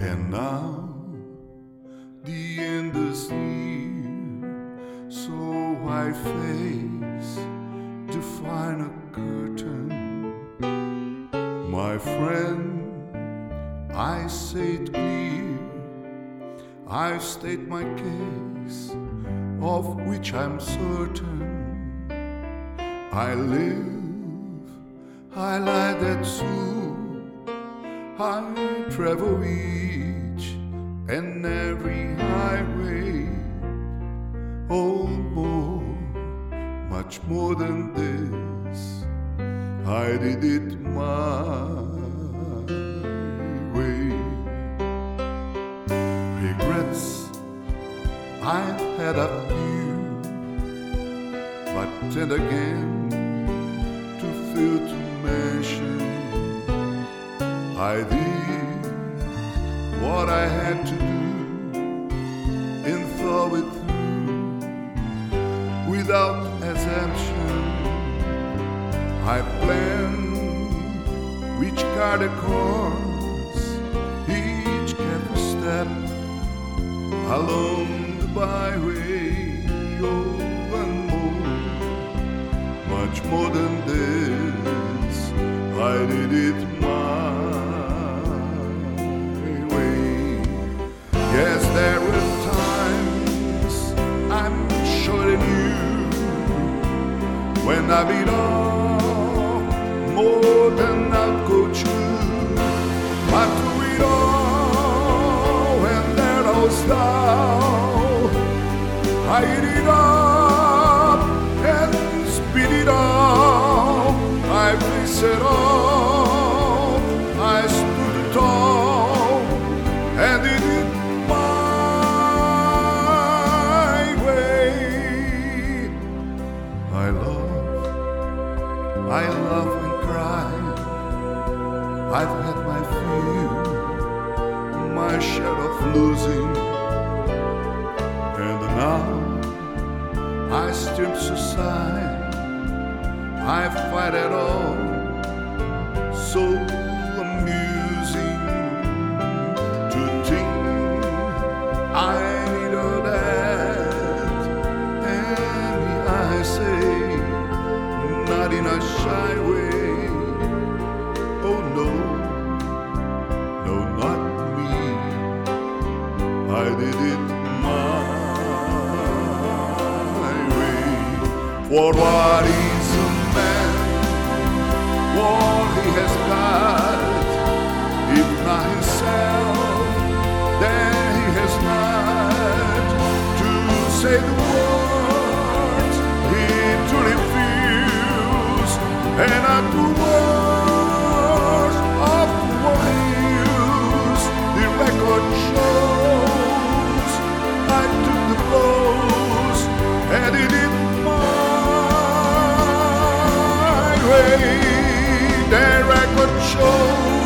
And now the end is near, so I face the final curtain. My friend, I say it clear, I've stated my case, of which I'm certain. I live, I lie that soon. I travel each and every highway. Oh, more, much more than this. I did it my way. Regrets, I've had a few, but then again, too to mention. I did what I had to do and thought it through without assumption. I planned which card course, each careful step along the byway. Oh, and more, much more than this, I did it my when I beat off more than I'll go through. But through it all, and that all style, I eat it up and spit it out. I face it all. I stood tall and it my way. I love, I love and cry. I've had my few, my share of losing, and now I still society. I fight it all, so not in a shy way. Oh no, no, not me. I did it my way. For what is a man? What he has got, if not himself, then he has not to say the words shows I took the